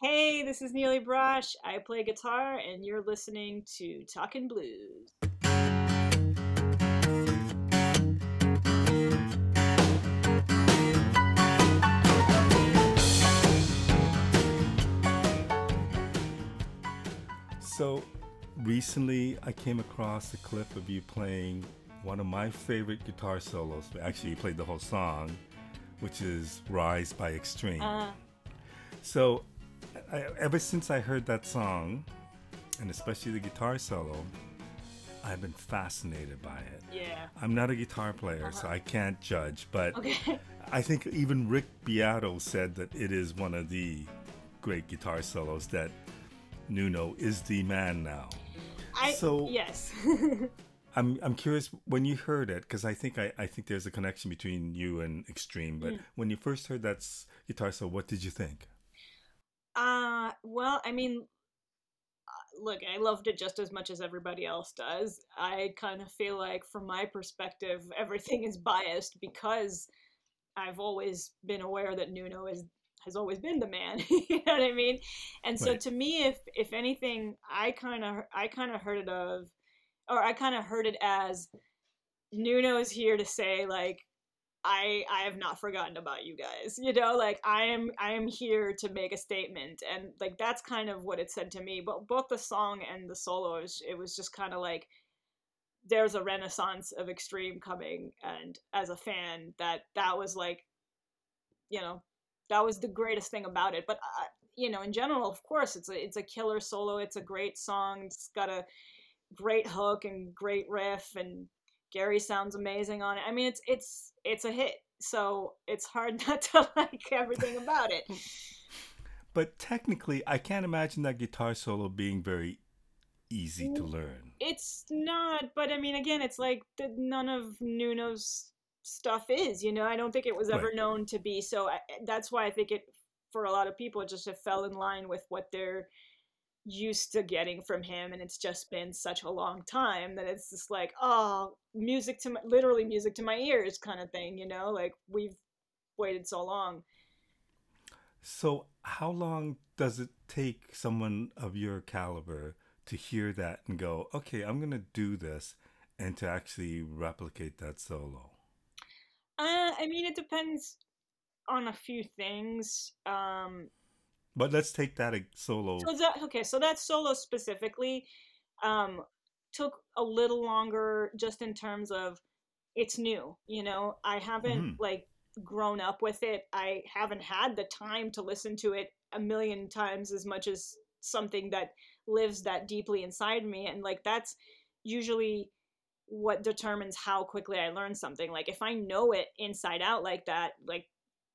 Hey, this is Nili Brosh. I play guitar, and you're listening to Talkin' Blues. So recently I came across a clip of you playing one of my favorite guitar solos. Actually, you played the whole song, which is Rise by Extreme. Uh, So I, ever since I heard that song, and especially the guitar solo, I've been fascinated by it. yeah. I'm not a guitar player, so uh-huh. I can't judge, but Okay. I think even Rick Beato said that it is one of the great guitar solos that Nuno is the man now. I So- yes. I'm I'm curious when you heard it because I think I, I think there's a connection between you and Extreme. But mm. when you first heard that guitar solo, what did you think? Uh, well, I mean, uh, look, I loved it just as much as everybody else does. I kind of feel like, from my perspective, everything is biased because I've always been aware that Nuno is has always been the man. you know what I mean? And so Right. to me, if if anything, I kind of I kind of heard it of, or I kind of heard it as Nuno is here to say like. I I have not forgotten about you guys. You know, like I am I am here to make a statement and like that's kind of what it said to me. But both the song and the solo it was, just kind of like there's a renaissance of extreme coming and as a fan that that was like you know that was the greatest thing about it but you know in general of course it's a it's a killer solo it's a great song it's got a great hook and great riff and Gary sounds amazing on it i mean it's it's it's a hit so it's hard not to like everything about it But technically, I can't imagine that guitar solo being very easy to learn. it's not but i mean again it's like the, none of nuno's stuff is you know i don't think it was ever Right. known to be so I, that's why i think it for a lot of people it just it fell in line with what they're used to getting from him and it's just been such a long time that it's just like oh music to my literally music to my ears kind of thing you know like we've waited so long So, how long does it take someone of your caliber to hear that and go, okay, I'm going to do this, and to actually replicate that solo? uh, i mean it depends on a few things um But let's take that solo. So that okay, so that solo specifically um took a little longer just in terms of it's new, you know. I haven't Mhm. like grown up with it. I haven't had the time to listen to it a million times as much as something that lives that deeply inside me and like that's usually what determines how quickly I learn something. Like if I know it inside out like that, like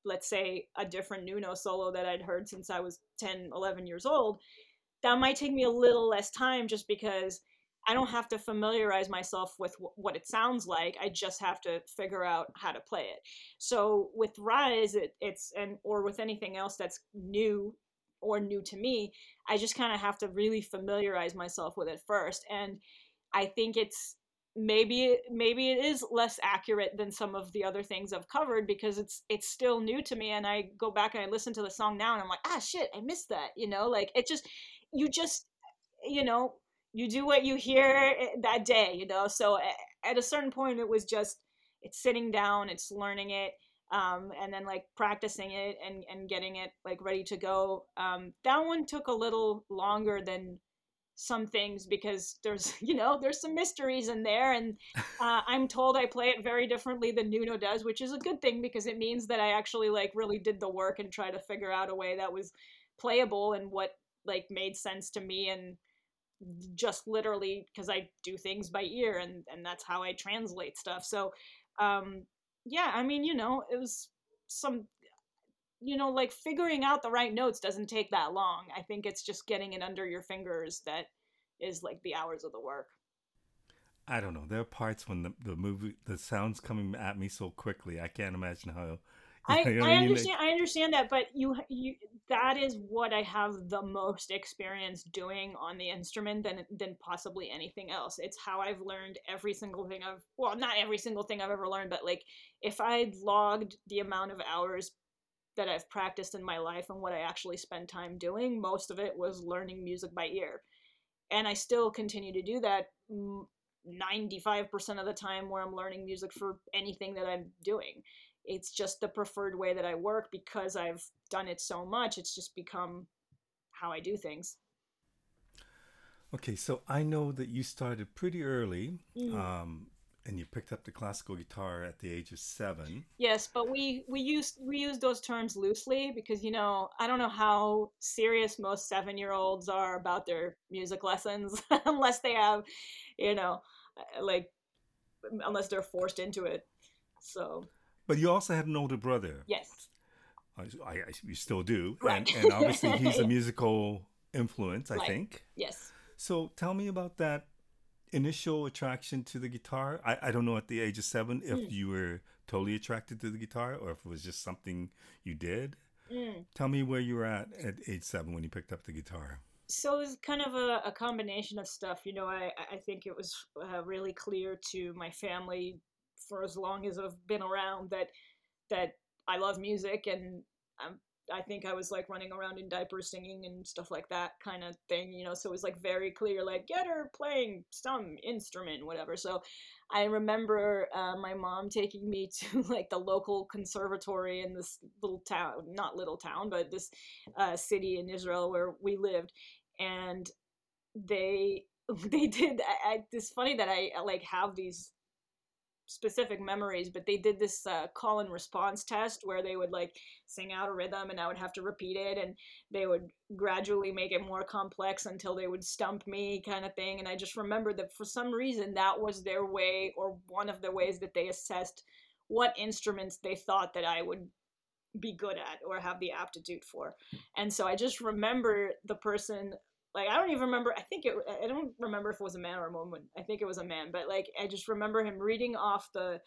let's say a different Nuno solo that I'd heard since I was 10, 11 years old, that might take me a little less time just because I don't have to familiarize myself with wh- what it sounds like. I just have to figure out how to play it. So with Rise, it, it's and or with anything else that's new or new to me, I just kind of have to really familiarize myself with it first. And I think it's maybe maybe it is less accurate than some of the other things I've covered because it's it's still new to me and I go back and I listen to the song now and I'm like ah shit I missed that you know? Like it just you just you know you do what you hear eh, that day you know? So at a certain point it was just it's sitting down it's learning it um, and then like practicing it and and getting it like ready to go. Um, that one took a little longer than some things because there's you know there's some mysteries in there and uh, i'm told i play it very differently than nuno does which is a good thing because it means that i actually like really did the work and try to figure out a way that was playable and what like made sense to me and just literally because i do things by ear and and that's how i translate stuff. So um yeah i mean you know it was some you know, like figuring out the right notes doesn't take that long. I think it's just getting it under your fingers that is like the hours of the work. I don't know. There are parts when the, the movie, the sound's coming at me so quickly. I can't imagine how. I, know I understand I understand that, but you you that is what I have the most experience doing on the instrument than than possibly anything else. It's how I've learned every single thing I've well, not every single thing I've ever learned, but like if I'd logged the amount of hours that I've practiced in my life and what I actually spend time doing, most of it was learning music by ear. And I still continue to do that 95% of the time where I'm learning music for anything that I'm doing. It's just the preferred way that I work because I've done it so much. It's just become how I do things. Okay, so I know that you started pretty early. Mm. Um, and you picked up the classical guitar at the age of seven. Yes, but we we use we use those terms loosely because you know I don't know how serious most seven year olds are about their music lessons unless they have, you know, uh, like unless they're forced into it. So. But you also had an older brother. Yes. I, I, you still do, right. and, and obviously he's a musical influence. I right. think. Yes. So tell me about that initial attraction to the guitar? I, I don't know at the age of seven if mm. you were totally attracted to the guitar or if it was just something you did. Mm. Tell me where you were at at age seven when you picked up the guitar. So it was kind of a, a combination of stuff. You know, I, I think it was uh, really clear to my family for as long as I've been around that that I love music and I'm I think I was like running around in diapers singing and stuff like that kind of thing, you know. So it was like very clear, like get her playing some instrument, whatever. So I remember uh, my mom taking me to like the local conservatory in this little town, not little town, but this uh, city in Israel where we lived, and they they did. I, I, it's funny that I like have these specific memories, but they did this uh, call and response test where they would like sing out a rhythm and I would have to repeat it and they would gradually make it more complex until they would stump me kind of thing. And I just remember that for some reason that was their way or one of the ways that they assessed what instruments they thought that I would be good at or have the aptitude for. And so I just remember the person like I don't even remember. I think it. I don't remember if it was a man or a woman. I think it was a man. But like I just remember him reading off the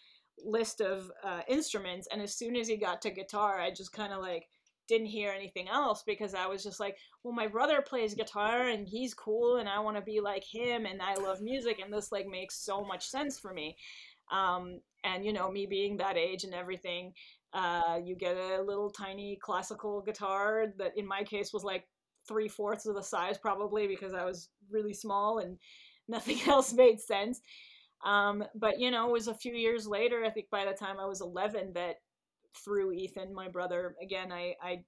list of uh, instruments, and as soon as he got to guitar, I just kind of like didn't hear anything else because I was just like, well, my brother plays guitar and he's cool, and I want to be like him, and I love music, and this like makes so much sense for me. Um, and you know, me being that age and everything, uh, you get a little tiny classical guitar that in my case was like three fourths of the size probably because I was really small and nothing else made sense. Um, but you know, it was a few years later, I think by the time I was 11, that through Ethan, my brother, again, I, I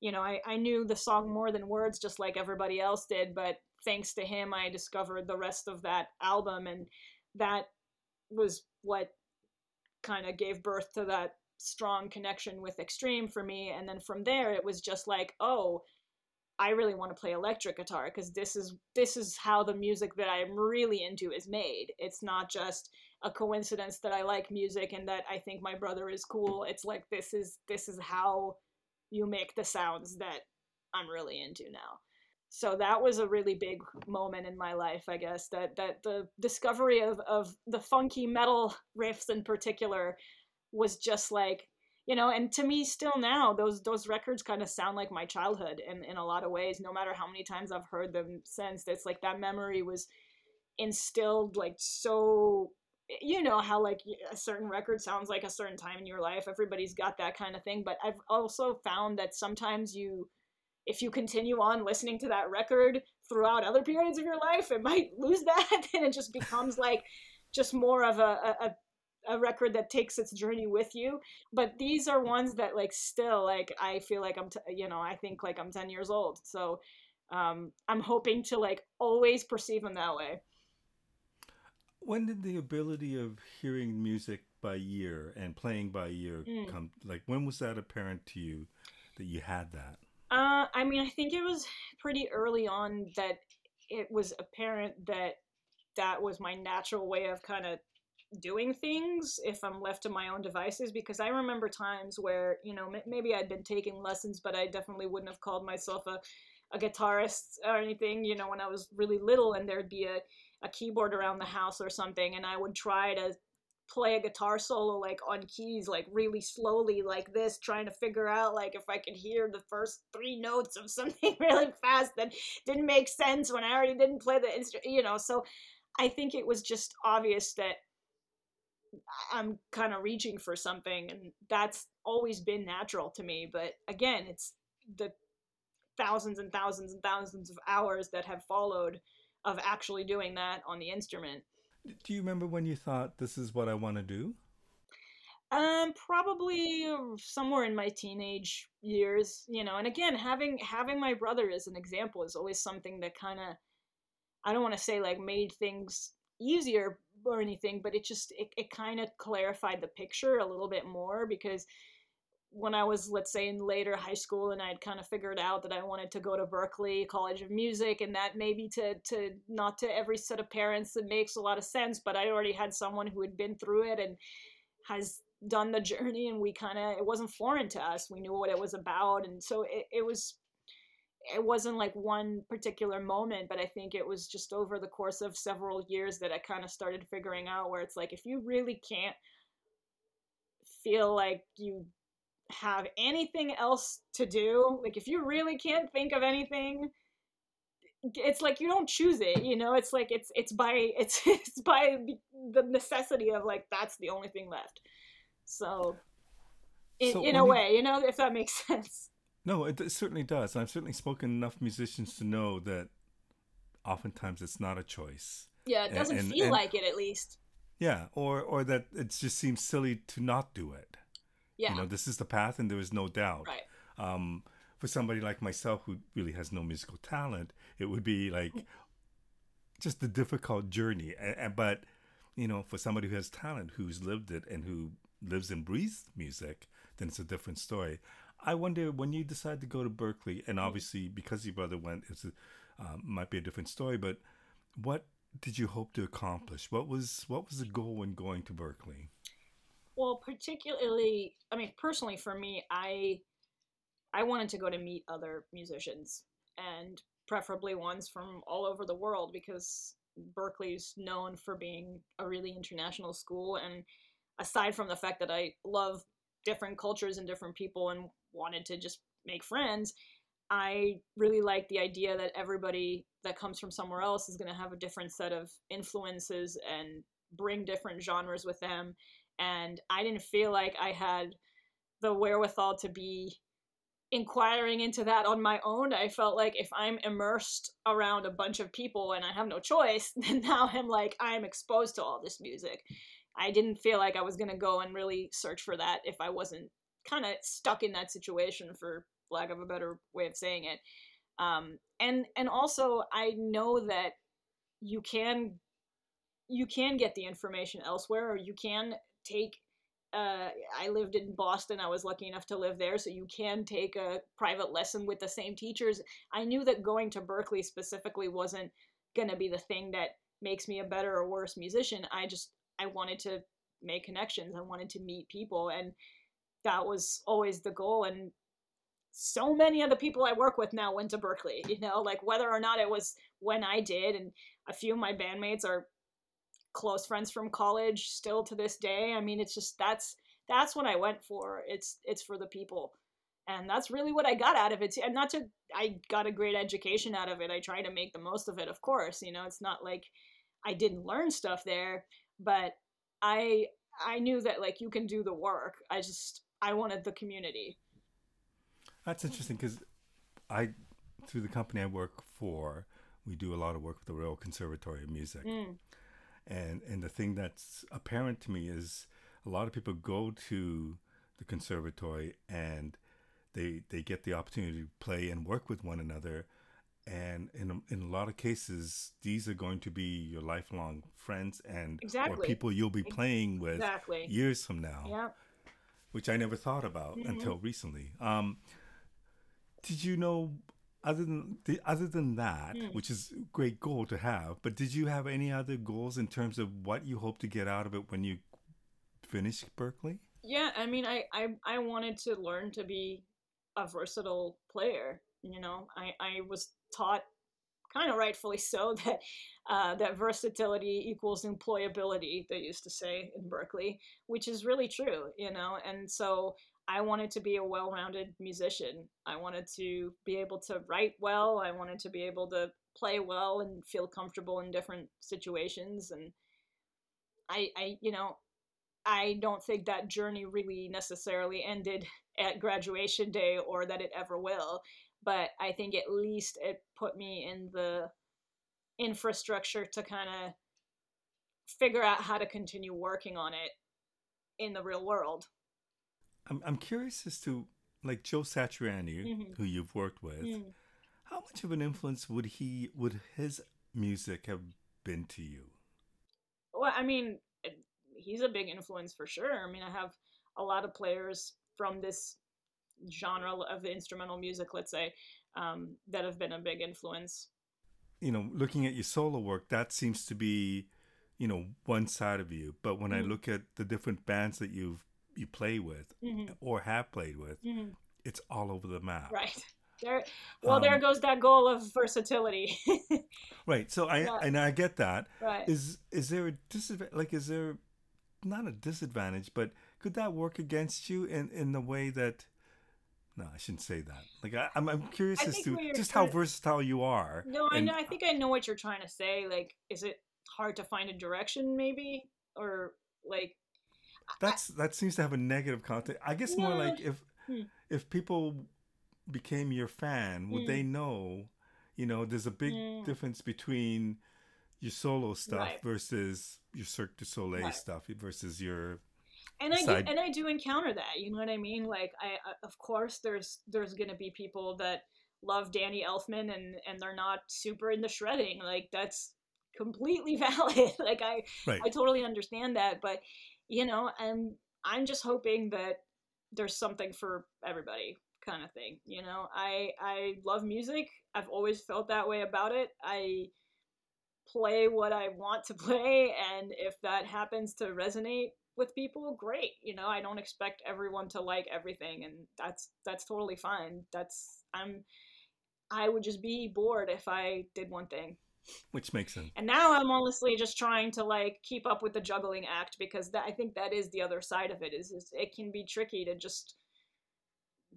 you know, I, I knew the song more than words, just like everybody else did. But thanks to him, I discovered the rest of that album, and that was what kind of gave birth to that strong connection with Extreme for me. And then from there, it was just like, oh, I really want to play electric guitar because this is this is how the music that I'm really into is made. It's not just a coincidence that I like music and that I think my brother is cool. It's like this is this is how you make the sounds that I'm really into now. So that was a really big moment in my life, I guess, that that the discovery of, of the funky metal riffs in particular was just like you know and to me still now those those records kind of sound like my childhood in in a lot of ways no matter how many times i've heard them since it's like that memory was instilled like so you know how like a certain record sounds like a certain time in your life everybody's got that kind of thing but i've also found that sometimes you if you continue on listening to that record throughout other periods of your life it might lose that and it just becomes like just more of a, a, a record that takes its journey with you but these are ones that like still like i feel like i'm t- you know i think like i'm 10 years old so um i'm hoping to like always perceive them that way when did the ability of hearing music by year and playing by year mm. come like when was that apparent to you that you had that uh i mean i think it was pretty early on that it was apparent that that was my natural way of kind of doing things if I'm left to my own devices because I remember times where, you know, m- maybe I'd been taking lessons, but I definitely wouldn't have called myself a, a guitarist or anything, you know, when I was really little and there'd be a, a keyboard around the house or something and I would try to play a guitar solo like on keys like really slowly like this trying to figure out like if i could hear the first three notes of something really fast that didn't make sense when i already didn't play the instrument you know so i think it was just obvious that I'm kind of reaching for something, and that's always been natural to me. But again, it's the thousands and thousands and thousands of hours that have followed of actually doing that on the instrument. Do you remember when you thought this is what I want to do? Um, probably somewhere in my teenage years, you know. And again, having having my brother as an example is always something that kind of I don't want to say like made things easier or anything, but it just it, it kind of clarified the picture a little bit more because when I was, let's say, in later high school, and I'd kind of figured out that I wanted to go to Berklee College of Music, and that maybe to to not to every set of parents that makes a lot of sense, but I already had someone who had been through it and has done the journey, and we kind of it wasn't foreign to us. We knew what it was about, and so it, it was. It wasn't like one particular moment, but I think it was just over the course of several years that I kind of started figuring out where it's like if you really can't feel like you have anything else to do, like if you really can't think of anything, it's like you don't choose it, you know? It's like it's it's by it's it's by the necessity of like that's the only thing left. So in, so in a way, you know, if that makes sense. No, it, it certainly does. I've certainly spoken enough musicians to know that oftentimes it's not a choice. Yeah, it doesn't and, feel and, like it at least. Yeah, or or that it just seems silly to not do it. Yeah. You know, this is the path, and there is no doubt. Right. Um, for somebody like myself who really has no musical talent, it would be like just a difficult journey. But you know, for somebody who has talent, who's lived it, and who lives and breathes music, then it's a different story. I wonder when you decide to go to Berklee, and obviously because your brother went, it um, might be a different story. But what did you hope to accomplish? What was what was the goal when going to Berklee? Well, particularly, I mean, personally for me, I I wanted to go to meet other musicians and preferably ones from all over the world because Berklee's known for being a really international school and aside from the fact that I love different cultures and different people and wanted to just make friends, I really like the idea that everybody that comes from somewhere else is going to have a different set of influences and bring different genres with them and I didn't feel like I had the wherewithal to be inquiring into that on my own. I felt like if I'm immersed around a bunch of people and I have no choice, then now I'm like I'm exposed to all this music. I didn't feel like I was going to go and really search for that if I wasn't kind of stuck in that situation for lack of a better way of saying it. Um, and and also I know that you can you can get the information elsewhere or you can take uh, I lived in Boston. I was lucky enough to live there, so you can take a private lesson with the same teachers. I knew that going to Berklee specifically wasn't going to be the thing that makes me a better or worse musician. I just I wanted to make connections. I wanted to meet people, and that was always the goal. And so many of the people I work with now went to Berklee, You know, like whether or not it was when I did, and a few of my bandmates are close friends from college still to this day. I mean, it's just that's that's what I went for. It's it's for the people. And that's really what I got out of it. And not to I got a great education out of it. I try to make the most of it, of course. You know, it's not like I didn't learn stuff there, but I I knew that like you can do the work. I just I wanted the community. That's interesting because I through the company I work for, we do a lot of work with the Royal Conservatory of Music. Mm and and the thing that's apparent to me is a lot of people go to the conservatory and they they get the opportunity to play and work with one another and in a, in a lot of cases these are going to be your lifelong friends and exactly. or people you'll be playing with exactly. years from now yeah. which i never thought about mm-hmm. until recently um, did you know other than the, other than that, mm. which is a great goal to have, but did you have any other goals in terms of what you hope to get out of it when you finish berklee Yeah, I mean, I I, I wanted to learn to be a versatile player. You know, I I was taught kind of rightfully so that uh, that versatility equals employability they used to say in berklee which is really true you know and so I wanted to be a well rounded musician. I wanted to be able to write well. I wanted to be able to play well and feel comfortable in different situations. And I, I, you know, I don't think that journey really necessarily ended at graduation day or that it ever will. But I think at least it put me in the infrastructure to kind of figure out how to continue working on it in the real world. I'm, I'm curious as to, like Joe Satriani, mm-hmm. who you've worked with, mm. how much of an influence would he, would his music have been to you? Well, I mean, he's a big influence for sure. I mean, I have a lot of players from this genre of the instrumental music, let's say, um, that have been a big influence. You know, looking at your solo work, that seems to be, you know, one side of you. But when mm-hmm. I look at the different bands that you've you play with mm-hmm. or have played with, mm-hmm. it's all over the map. Right. There, well, um, there goes that goal of versatility. right. So I yeah. and I get that. Right. Is is there a disadvantage? Like, is there not a disadvantage, but could that work against you in in the way that? No, I shouldn't say that. Like, I, am I'm, I'm curious as to just how versatile you are. No, I know. I think I know what you're trying to say. Like, is it hard to find a direction, maybe, or like? That's I, that seems to have a negative content. I guess more like if hmm. if people became your fan, would mm. they know? You know, there's a big mm. difference between your solo stuff right. versus your Cirque du Soleil right. stuff versus your and I do, and I do encounter that. You know what I mean? Like I, of course, there's there's gonna be people that love Danny Elfman and and they're not super into shredding. Like that's completely valid. like I right. I totally understand that. But you know, I'm I'm just hoping that there's something for everybody kind of thing. You know, I I love music. I've always felt that way about it. I play what I want to play, and if that happens to resonate with people, great. You know, I don't expect everyone to like everything, and that's that's totally fine. That's I'm I would just be bored if I did one thing. Which makes sense. And now I'm honestly just trying to like keep up with the juggling act because that, I think that is the other side of it. Is, is it can be tricky to just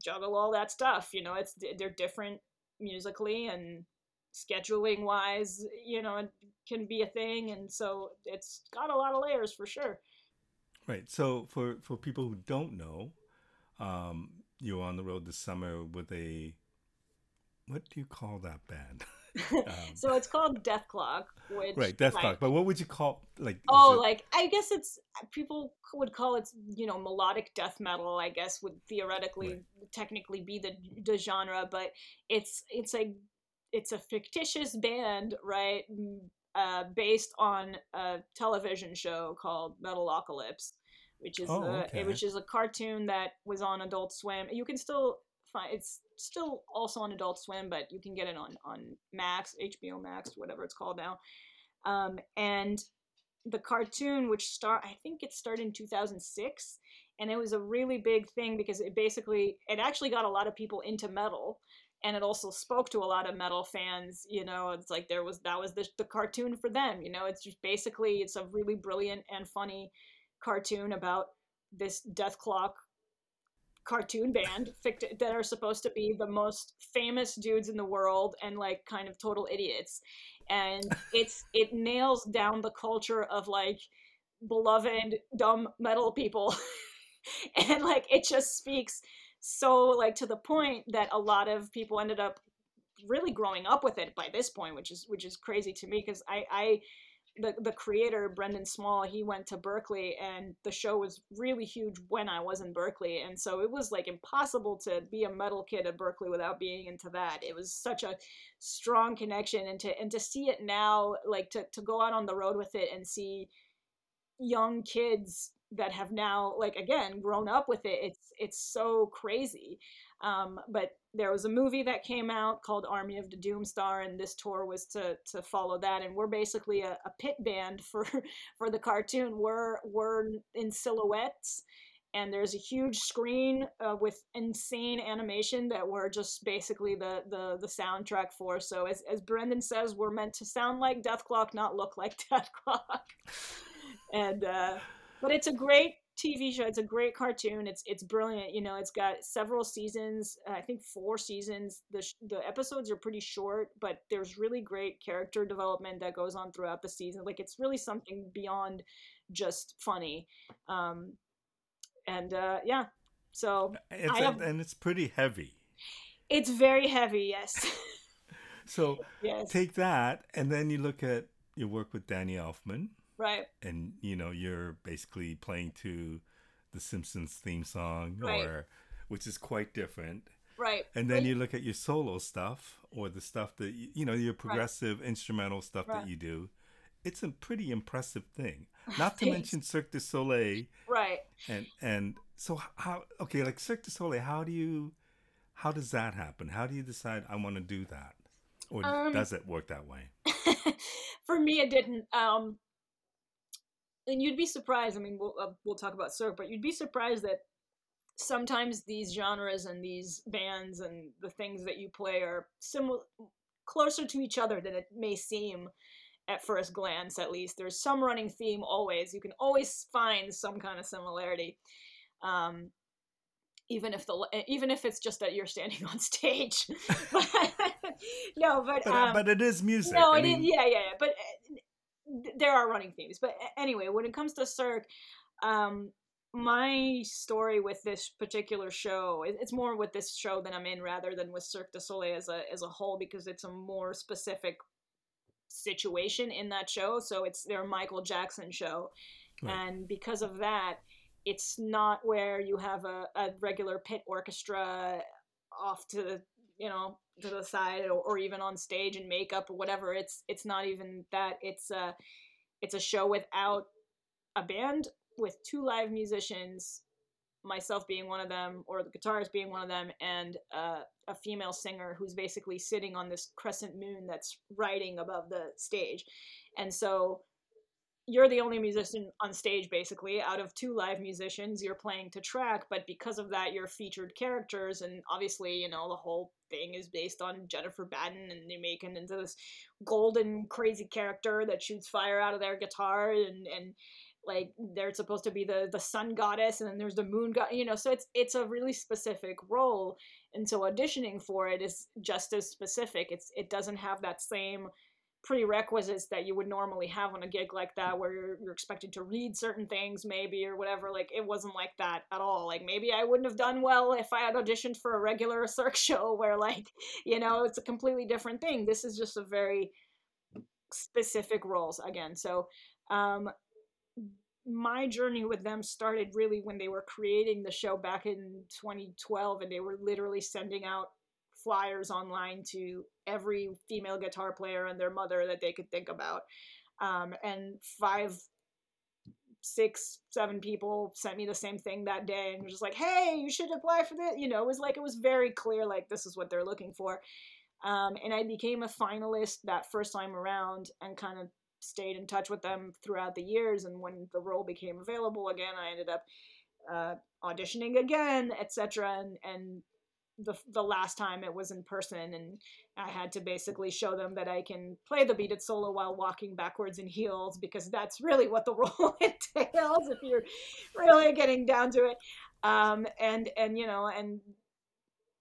juggle all that stuff. You know, it's they're different musically and scheduling wise. You know, it can be a thing, and so it's got a lot of layers for sure. Right. So for for people who don't know, um, you're on the road this summer with a what do you call that band? um, so it's called Dethklok, which right, Dethklok. Clock. But what would you call like? Oh, it... like I guess it's people would call it you know melodic death metal. I guess would theoretically right. technically be the the genre, but it's it's a it's a fictitious band, right? Uh, based on a television show called Metalocalypse, which is oh, a, okay. which is a cartoon that was on Adult Swim. You can still find it's still also on Adult Swim, but you can get it on on Max, HBO Max, whatever it's called now. Um, and the cartoon, which start I think it started in 2006, and it was a really big thing because it basically it actually got a lot of people into metal and it also spoke to a lot of metal fans you know it's like there was that was the, the cartoon for them you know it's just basically it's a really brilliant and funny cartoon about this Dethklok cartoon band that are supposed to be the most famous dudes in the world and like kind of total idiots. And it's it nails down the culture of like beloved dumb metal people. And like it just speaks so like to the point that a lot of people ended up really growing up with it by this point which is which is crazy to me because i i the the creator Brendan Small he went to berklee and the show was really huge when I was in berklee and so it was like impossible to be a metal kid at berklee without being into that. It was such a strong connection and to and to see it now like to to go out on the road with it and see young kids that have now like again grown up with it it's it's so crazy um, but there was a movie that came out called Army of the Doomstar, and this tour was to to follow that. And we're basically a, a pit band for for the cartoon. We're we're in silhouettes, and there's a huge screen uh, with insane animation that we're just basically the the the soundtrack for. So as as Brendan says, we're meant to sound like Dethklok, not look like Death Clock. and uh, but it's a great TV show. It's a great cartoon. It's it's brilliant. You know, it's got several seasons. I think four seasons. The the episodes are pretty short, but there's really great character development that goes on throughout the season. Like it's really something beyond just funny. Um, and uh, yeah, so it's, have, and it's pretty heavy. It's very heavy. Yes. so yes. take that, and then you look at your work with Danny Elfman Right. And you know, you're basically playing to the Simpsons theme song right. or which is quite different. Right. And then you look at your solo stuff or the stuff that you know, your progressive right. instrumental stuff right. that you do. It's a pretty impressive thing. Not to mention Cirque du Soleil. Right. And and so how okay, like Cirque du Soleil, how do you how does that happen? How do you decide I want to do that? Or um, does it work that way? for me it didn't. Um and you'd be surprised. I mean, we'll uh, we'll talk about Cirque, but you'd be surprised that sometimes these genres and these bands and the things that you play are similar, closer to each other than it may seem at first glance. At least there's some running theme always. You can always find some kind of similarity. Um, even if the even if it's just that you're standing on stage, no, but but, um, but, it is music. No, I it mean... is, yeah, yeah, yeah. But there are running themes. But anyway, when it comes to Cirque, um, my story with this particular show, it's more with this show that I'm in rather than with Cirque du Soleil as a as a whole because it's a more specific situation in that show. So it's their Michael Jackson show, right. and because of that, it's not where you have a, a regular pit orchestra off to the you know to the side or, or even on stage and makeup or whatever it's it's not even that. It's a it's a show without a band with two live musicians myself being one of them or the guitarist being one of them and uh, a female singer who's basically sitting on this crescent moon that's riding above the stage. And so you're the only musician on stage basically. Out of two live musicians you're playing to track but because of that you're featured characters and obviously you know the whole thing is based on jennifer batten and they make it into this golden crazy character that shoots fire out of their guitar and and like they're supposed to be the the sun goddess and then there's the moon god you know so it's it's a really specific role and so auditioning for it is just as specific. It's it doesn't have that same prerequisites that you would normally have on a gig like that where you're, you're expected to read certain things maybe or whatever like it wasn't like that at all. Like maybe i wouldn't have done well if i had auditioned for a regular cirque show where like you know it's a completely different thing. This is just a very specific roles again. So um my journey with them started really when they were creating the show back in 2012 and they were literally sending out flyers online to every female guitar player and their mother that they could think about. Um, and five, six, seven people sent me the same thing that day and was just like, hey, you should apply for this. You know, it was like, it was very clear, like, this is what they're looking for. Um, and I became a finalist that first time around and kind of stayed in touch with them throughout the years. And when the role became available again, I ended up uh, auditioning again, etc. And, and the the last time it was in person and I had to basically show them that I can play the Beat It solo while walking backwards in heels because that's really what the role entails if you're really getting down to it. Um, and and you know and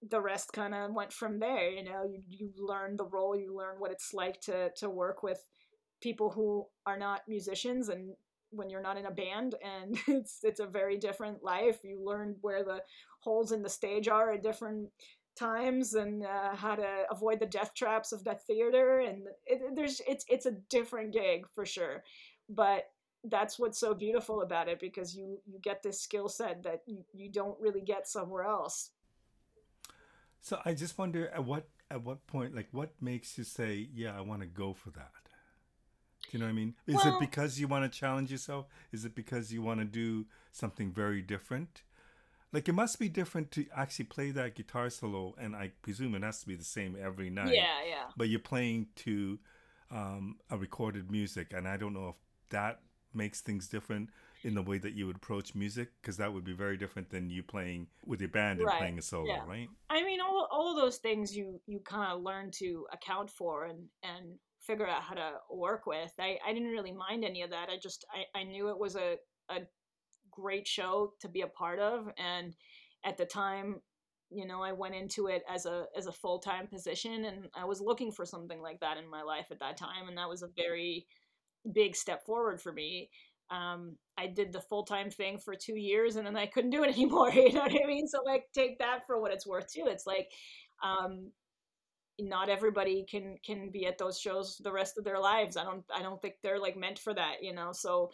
the rest kind of went from there. You know, you you learn the role, you learn what it's like to to work with people who are not musicians and when you're not in a band and it's it's a very different life. You learn where the holes in the stage are at different times and uh, how to avoid the death traps of that theater. And it, there's it's it's a different gig for sure. But that's what's so beautiful about it because you you get this skill set that you, you don't really get somewhere else. So i just wonder at what at what point like what makes you say yeah i want to go for that you know what I mean? Is well, it because you want to challenge yourself? Is it because you want to do something very different? Like it must be different to actually play that guitar solo, and I presume it has to be the same every night. Yeah, yeah. But you're playing to um, a recorded music, and I don't know if that makes things different in the way that you would approach music because that would be very different than you playing with your band and right. playing a solo yeah. right i mean all, all of those things you you kind of learn to account for and and figure out how to work with. I, I didn't really mind any of that. I just I, I knew it was a, a great show to be a part of and at the time you know i went into it as a as a full-time position and i was looking for something like that in my life at that time and that was a very big step forward for me um, i did the full-time thing for two years and then i couldn't do it anymore you know what i mean so like take that for what it's worth too it's like um, not everybody can can be at those shows the rest of their lives i don't i don't think they're like meant for that you know so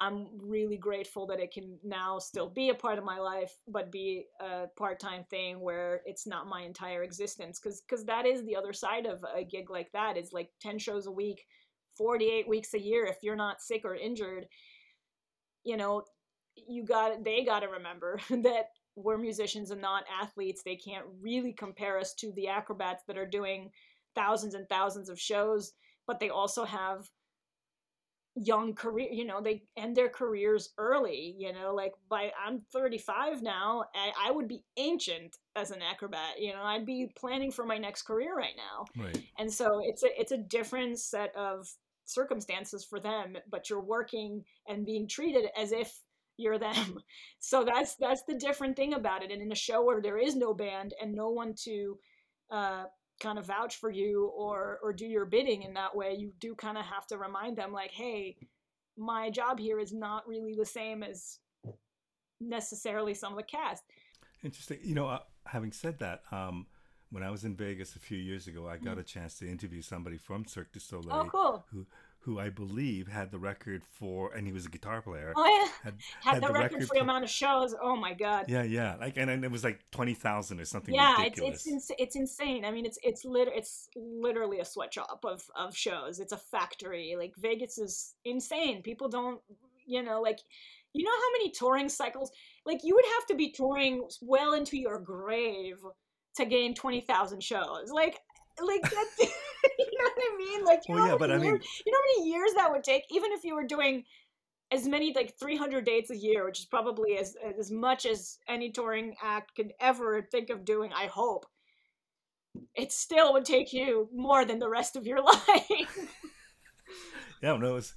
I'm really grateful that it can now still be a part of my life, but be a part time thing where it's not my entire existence. Because because that is the other side of a gig like that is like ten shows a week, forty eight weeks a year. If you're not sick or injured, you know, you got they got to remember that we're musicians and not athletes. They can't really compare us to the acrobats that are doing thousands and thousands of shows, but they also have young career you know they end their careers early you know like by i'm 35 now I, I would be ancient as an acrobat you know i'd be planning for my next career right now right and so it's a it's a different set of circumstances for them but you're working and being treated as if you're them so that's that's the different thing about it and in a show where there is no band and no one to uh, kind of vouch for you or or do your bidding in that way you do kind of have to remind them like hey my job here is not really the same as necessarily some of the cast interesting you know uh, having said that um when I was in Vegas a few years ago, I got mm. a chance to interview somebody from Cirque du Soleil oh, cool. who who I believe had the record for, and he was a guitar player. Oh yeah, had, had, had the, the, record, record for the amount of shows. Oh my god. Yeah, yeah, like and, and it was like twenty thousand or something. Yeah, ridiculous. it's it's it's insane. I mean, it's it's lit it's literally a sweatshop of of shows. It's a factory. Like Vegas is insane. People don't, you know, like. You know how many touring cycles? Like you would have to be touring well into your grave to gain twenty thousand shows. Like, like that. you know what I mean? Like, you well, know, yeah, but I mean, you know how many years that would take, even if you were doing as many like 300 dates a year, which is probably as as much as any touring act could ever think of doing. I hope it still would take you more than the rest of your life. yeah, no, it's.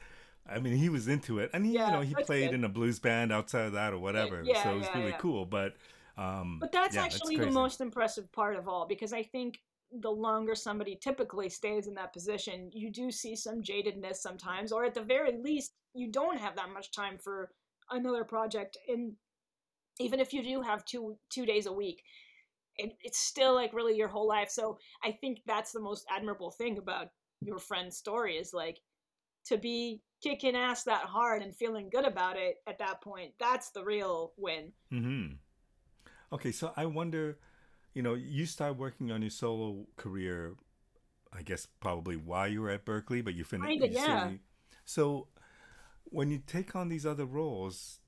I mean, he was into it, and he, yeah, you know, he played good. in a blues band outside of that or whatever. Yeah, so it was yeah, really cool. But, um, but that's actually the most impressive part of all because I think the longer somebody typically stays in that position, you do see some jadedness sometimes, or at the very least, you don't have that much time for another project. And even if you do have two two days a week, it, it's still like really your whole life. So I think that's the most admirable thing about your friend's story is like to be kicking ass that hard and feeling good about it at that point. That's the real win. Mm-hmm. Okay, so I wonder you know, you started working on your solo career, I guess probably while you were at Berklee, but you finished. Kinda, yeah. So when you take on these other roles,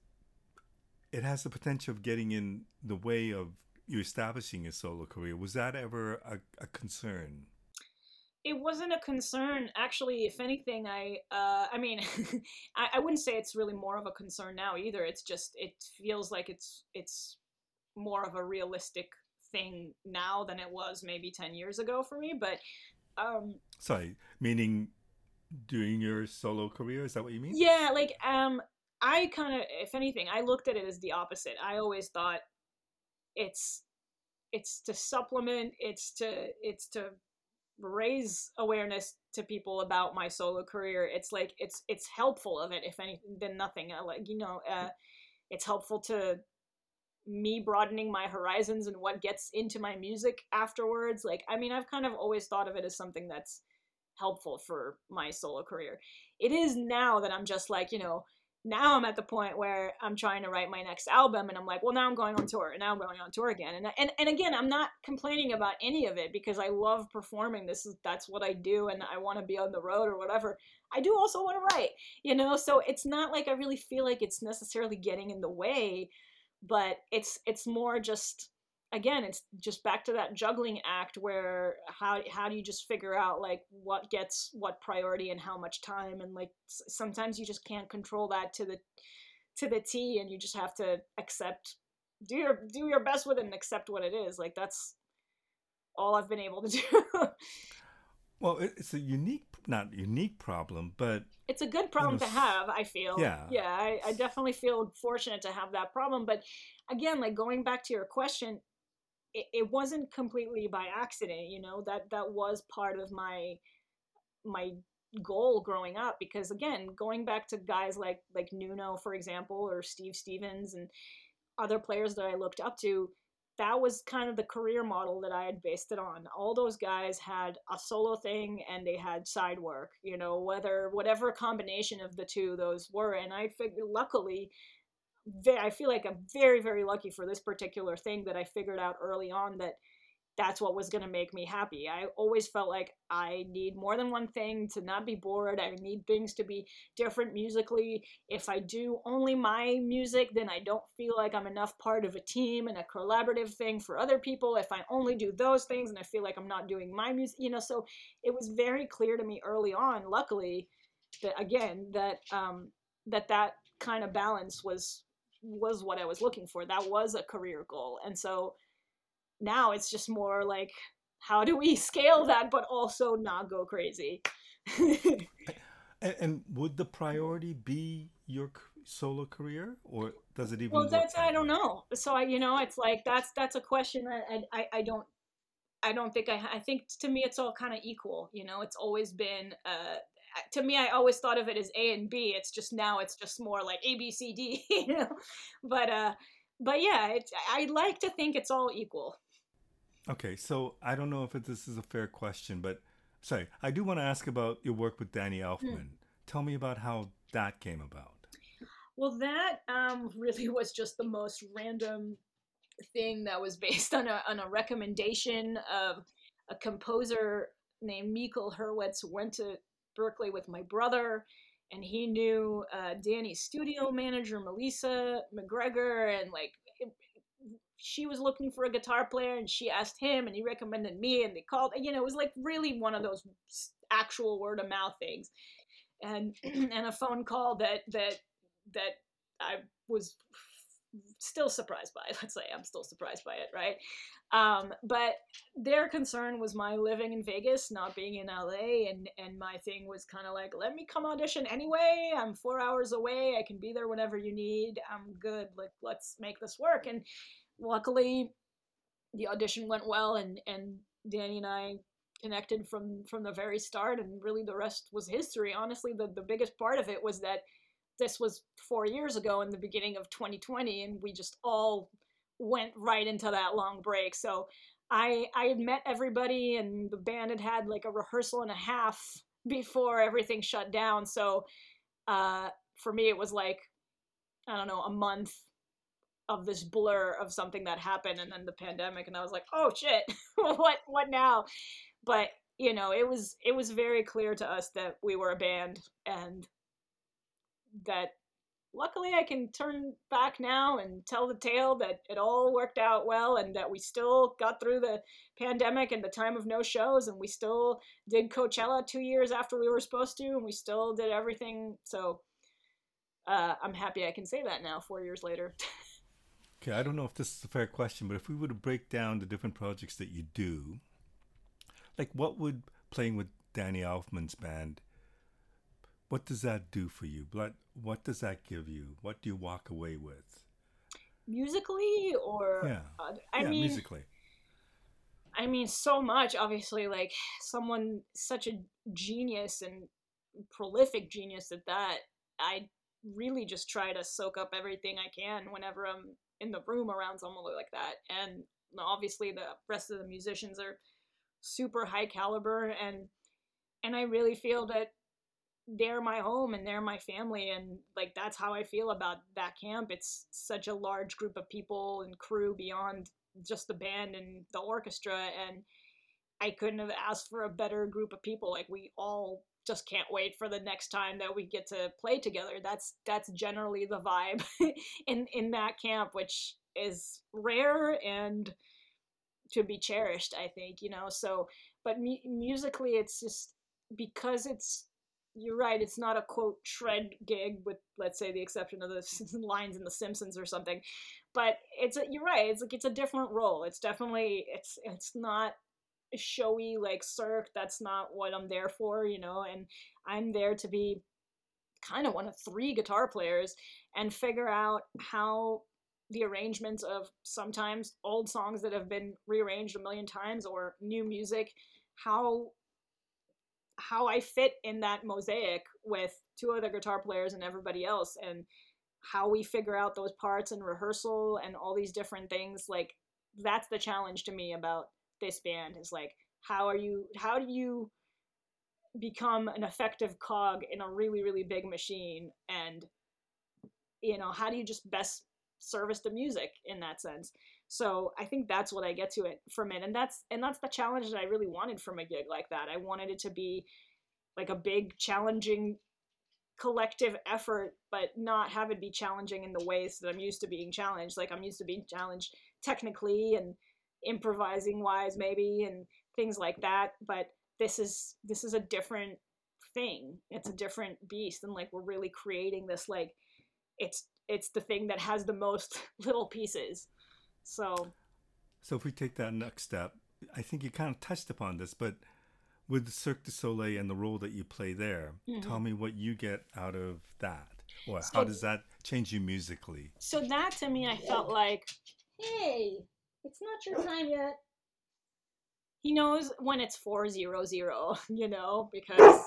it has the potential of getting in the way of you establishing a solo career. Was that ever a, a concern? It wasn't a concern, actually. If anything, I, uh, I mean, I, I wouldn't say it's really more of a concern now either. It's just it feels like it's it's more of a realistic thing now than it was maybe 10 years ago for me but um sorry meaning doing your solo career is that what you mean? Yeah like um i kind of if anything i looked at it as the opposite. I always thought it's it's to supplement it's to it's to raise awareness to people about my solo career. It's like it's it's helpful of it if anything than nothing. I like you know uh it's helpful to me broadening my horizons and what gets into my music afterwards. Like, I mean, I've kind of always thought of it as something that's helpful for my solo career. It is now that I'm just like, you know, now I'm at the point where I'm trying to write my next album and I'm like, well, now I'm going on tour and now I'm going on tour again. And, and, and again, I'm not complaining about any of it because I love performing. This is, that's what I do. And I want to be on the road or whatever. I do also want to write, you know? So it's not like I really feel like it's necessarily getting in the way but it's it's more just again it's just back to that juggling act where how how do you just figure out like what gets what priority and how much time? And like sometimes you just can't control that to the to the T and you just have to accept do your do your best with it and accept what it is. Like that's all I've been able to do. Well, it's a unique, not unique problem, but it's a good problem to have. I feel. Yeah. Yeah, I, I definitely feel fortunate to have that problem. But again, like going back to your question, it, it wasn't completely by accident. You know that that was part of my my goal growing up because again going back to guys like like nuno for example or steve stevens and other players that i looked up to that was kind of the career model that I had based it on. All those guys had a solo thing and they had side work, you know, whether whatever combination of the two those were. And I figured, luckily, I feel like I'm very, very lucky for this particular thing that I figured out early on that that's what was going to make me happy. I always felt like I need more than one thing to not be bored. I need things to be different musically. If I do only my music, then I don't feel like I'm enough part of a team and a collaborative thing for other people. If I only do those things and I feel like I'm not doing my music, you know, so it was very clear to me early on, luckily, that again, that um that that kind of balance was was what I was looking for. That was a career goal. And so now it's just more like how do we scale that but also not go crazy? And, and, would the priority be your solo career or does it even well that's i don't know. So i you know it's like that's that's a question that i i, I don't i don't think i i think to me it's all kind of equal you know? It's always been uh to me i always thought of it as a and b. It's just now it's just more like a b c d you know? But uh but yeah it's i like to think it's all equal Okay, so I don't know if this is a fair question, but sorry, I do want to ask about your work with Danny Elfman. Mm. Tell me about how that came about. Well, that um, really was just the most random thing that was based on a, on a recommendation of a composer named Mikkel Hurwitz went to Berklee with my brother and he knew uh, Danny's studio manager Melissa McGregor and like she was looking for a guitar player and she asked him and he recommended me and they called you know it was like really one of those actual word of mouth things. And and a phone call that that that I was still surprised by let's say I'm still surprised by it right? Um, but their concern was my living in Vegas not being in LA and and my thing was kind of like let me come audition anyway. I'm 4 hours away. I can be there whenever you need. I'm good. Like let's make this work. And luckily the audition went well and and danny and i connected from from the very start and really the rest was history. Honestly the, the biggest part of it was that this was four years ago in the beginning of 2020 and we just all went right into that long break. So i i had met everybody and the band had had like a rehearsal and a half before everything shut down. So uh for me it was like i don't know a month of this blur of something that happened and then the pandemic and I was like, "Oh shit. what what now?" But, you know, it was it was very clear to us that we were a band and that luckily I can turn back now and tell the tale that it all worked out well and that we still got through the pandemic and the time of no shows and we still did Coachella 2 years after we were supposed to and we still did everything so uh, I'm happy I can say that now 4 years later. Okay, I don't know if this is a fair question, but if we were to break down the different projects that you do, like what would playing with Danny Elfman's band, what does that do for you? What what does that give you? What do you walk away with? Musically or yeah, uh, I yeah, mean musically. I mean, so much. Obviously, like someone such a genius and prolific genius at that. I really just try to soak up everything I can whenever I'm in the room around someone like that. And obviously the rest of the musicians are super high caliber and and I really feel that they're my home and they're my family and like that's how I feel about that camp. It's such a large group of people and crew beyond just the band and the orchestra and I couldn't have asked for a better group of people. Like we all just can't wait for the next time that we get to play together. That's that's generally the vibe in in that camp, which is rare and to be cherished. I think you know. So, but mu- musically, it's just because it's you're right. It's not a quote shred gig with let's say the exception of the lines in The Simpsons or something, but it's a, you're right. It's like it's a different role. It's definitely it's it's not showy like cirque that's not what i'm there for you know and i'm there to be kind of one of three guitar players and figure out how the arrangements of sometimes old songs that have been rearranged a million times or new music how how I fit in that mosaic with two other guitar players and everybody else and how we figure out those parts and rehearsal and all these different things like that's the challenge to me about this band is like how are you how do you become an effective cog in a really really big machine? And you know how do you just best service the music in that sense? So i think that's what i get to it from it. And that's and that's the challenge that i really wanted from a gig like that. I wanted it to be like a big challenging collective effort but not have it be challenging in the ways that i'm used to being challenged. Like i'm used to being challenged technically and improvising wise maybe and things like that but this is this is a different thing. It's a different beast and like we're really creating this like it's it's the thing that has the most little pieces. So so if we take that next step i think you kind of touched upon this but with cirque du soleil and the role that you play there mm-hmm. tell me what you get out of that. Or so, how does that change you musically? So that to me i felt like hey it's not your time yet. He knows when it's 400 you know because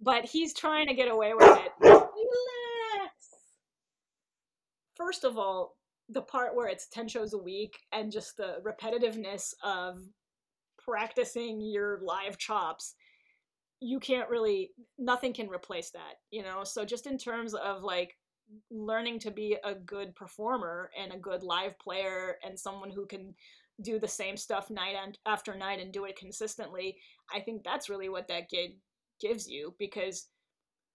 but he's trying to get away with it. Relax. First of all the part where it's 10 shows a week and just the repetitiveness of practicing your live chops you can't really nothing can replace that you know? So just in terms of like learning to be a good performer and a good live player and someone who can do the same stuff night after night and do it consistently i think that's really what that gig gives you because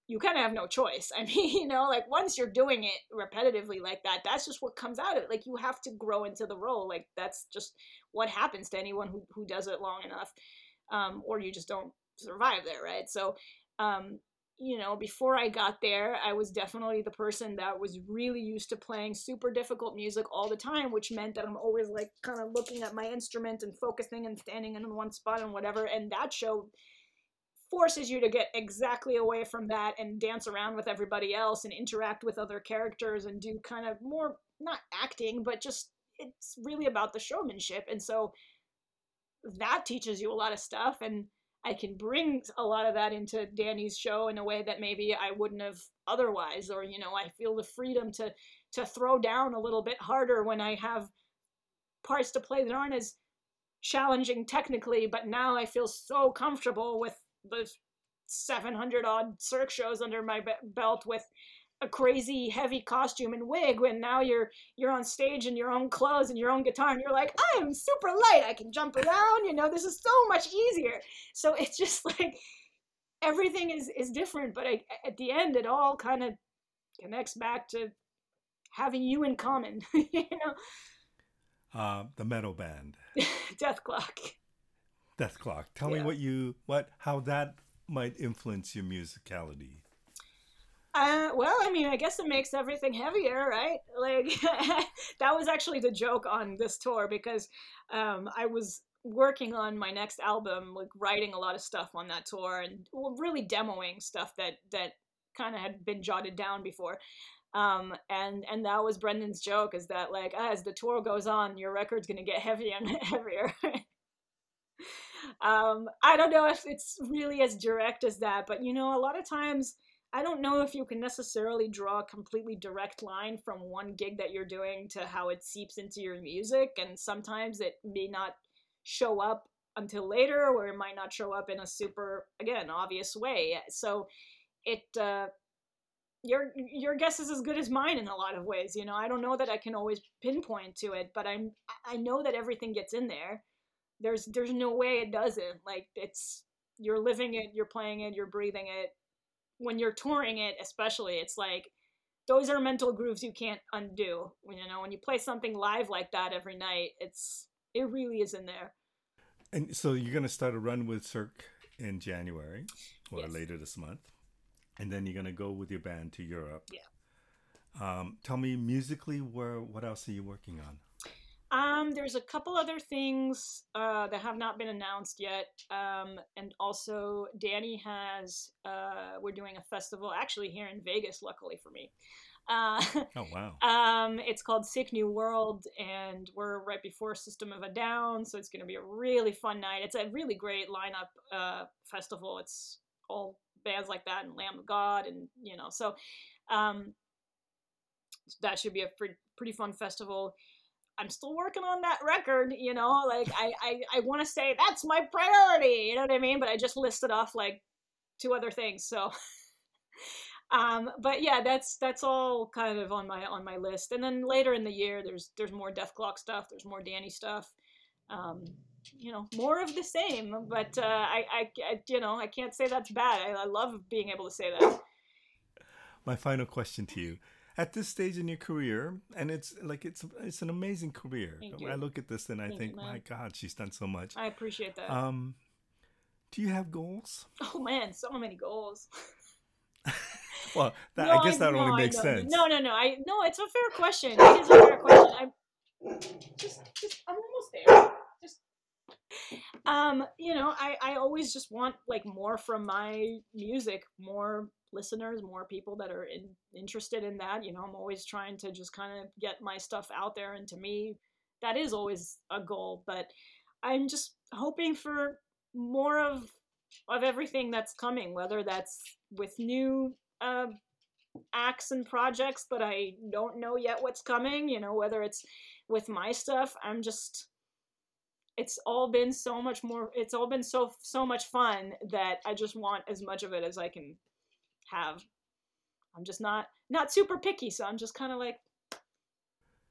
you kind of have no choice. I mean you know like once you're doing it repetitively like that that's just what comes out of it. Like you have to grow into the role. Like that's just what happens to anyone who, who does it long enough um, or you just don't survive there right? So um, you know, before I got there, I was definitely the person that was really used to playing super difficult music all the time, which meant that I'm always like kind of looking at my instrument and focusing and standing in one spot and whatever. And that show forces you to get exactly away from that and dance around with everybody else and interact with other characters and do kind of more, not acting, but just it's really about the showmanship. And so that teaches you a lot of stuff. And I can bring a lot of that into Danny's show in a way that maybe I wouldn't have otherwise, or you know, I feel the freedom to to throw down a little bit harder when I have parts to play that aren't as challenging technically, but now I feel so comfortable with the 700 odd cirque shows under my belt with a crazy heavy costume and wig when now you're you're on stage in your own clothes and your own guitar and you're like I am super light. I can jump around you know this is so much easier. So it's just like everything is is different but I, at the end it all kind of connects back to having you in common you know? Uh, the metal band. Dethklok. Death clock. Tell yeah. me what you what how that might influence your musicality uh, well, I mean, I guess it makes everything heavier, right? Like that was actually the joke on this tour because um, I was working on my next album, like writing a lot of stuff on that tour and well, really demoing stuff that that kind of had been jotted down before. Um, and and that was Brendan's joke is that like as the tour goes on, your record's gonna get heavier and heavier. um, I don't know if it's really as direct as that, but you know, a lot of times I don't know if you can necessarily draw a completely direct line from one gig that you're doing to how it seeps into your music, and sometimes it may not show up until later, or it might not show up in a super, again, obvious way. So it, uh, your your guess is as good as mine in a lot of ways. You know, I don't know that I can always pinpoint to it, but I'm I know that everything gets in there. There's there's no way it doesn't. Like it's you're living it, you're playing it, you're breathing it when you're touring it, especially, it's like those are mental grooves you can't undo. You know, when you play something live like that every night, it's it really is in there. And so you're gonna start a run with Cirque in January or yes. later this month, and then you're gonna go with your band to Europe. Yeah. Um, tell me musically, where what else are you working on? Um, there's a couple other things uh, that have not been announced yet, um, and also Danny has. Uh, we're doing a festival actually here in Vegas, luckily for me. Uh, oh wow! Um, it's called Sick New World, and we're right before System of a Down, so it's going to be a really fun night. It's a really great lineup uh, festival. It's all bands like that and Lamb of God, and you know, so um, that should be a pretty pretty fun festival. I'm still working on that record, you know, like I, I, I want to say that's my priority, you know what I mean? But I just listed off like two other things. So, um, but yeah, that's, that's all kind of on my, on my list. And then later in the year, there's, there's more Dethklok stuff. There's more Danny stuff. Um, you know, more of the same, but, uh, I, I, I you know, I can't say that's bad. I, I love being able to say that. My final question to you at this stage in your career, and it's like it's it's an amazing career. I look at this and I Thank think, you, my God, she's done so much. I appreciate that. Um, do you have goals? Oh man, so many goals. well, that, no, I guess that I, only makes sense. No, no, no. I no, it's a fair question. It is a fair question. I'm just, just, I'm almost there. Just, um, you know, I, I always just want like more from my music, more listeners, more people that are in, interested in that. You know, I'm always trying to just kind of get my stuff out there, and to me, that is always a goal. But I'm just hoping for more of of everything that's coming, whether that's with new uh, acts and projects that I don't know yet what's coming. You know, whether it's with my stuff, I'm just it's all been so much more it's all been so so much fun that i just want as much of it as i can have. I'm just not not super picky, so I'm just kind of like,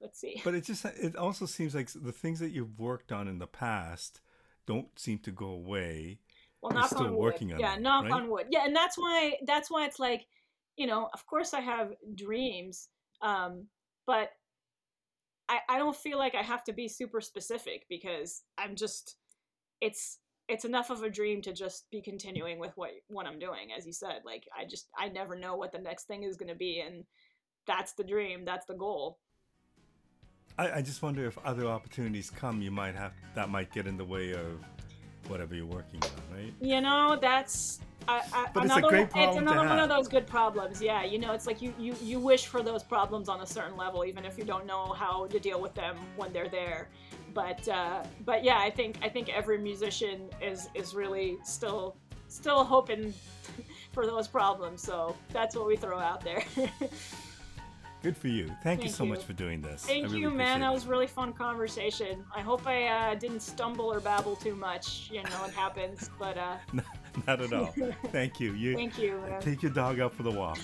let's see. But it just it also seems like the things that you've worked on in the past don't seem to go away. Well, knock still on working wood. on yeah, knock right? on wood. Yeah, and that's why that's why it's like, you know, of course I have dreams, um, but I I don't feel like I have to be super specific because I'm just it's it's enough of a dream to just be continuing with what what I'm doing as you said like I just I never know what the next thing is going to be and that's the dream that's the goal. I, I just wonder if other opportunities come you might have that might get in the way of whatever you're working on right? You know that's I, I, but another, it's a great problem it's another one of those good problems yeah you know it's like you, you you wish for those problems on a certain level even if you don't know how to deal with them when they're there but uh, but yeah, I think I think every musician is is really still still hoping for those problems. So that's what we throw out there. Good for you. Thank, Thank you so you. much for doing this. Thank really you, man. That was really fun conversation. I hope I uh, didn't stumble or babble too much. You know, it happens, but uh... not at all. Thank you. You. Thank you. Man. Take your dog out for the walk.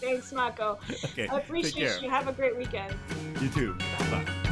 Thanks, Mako. Okay. I appreciate you. Have a great weekend. You too. Bye.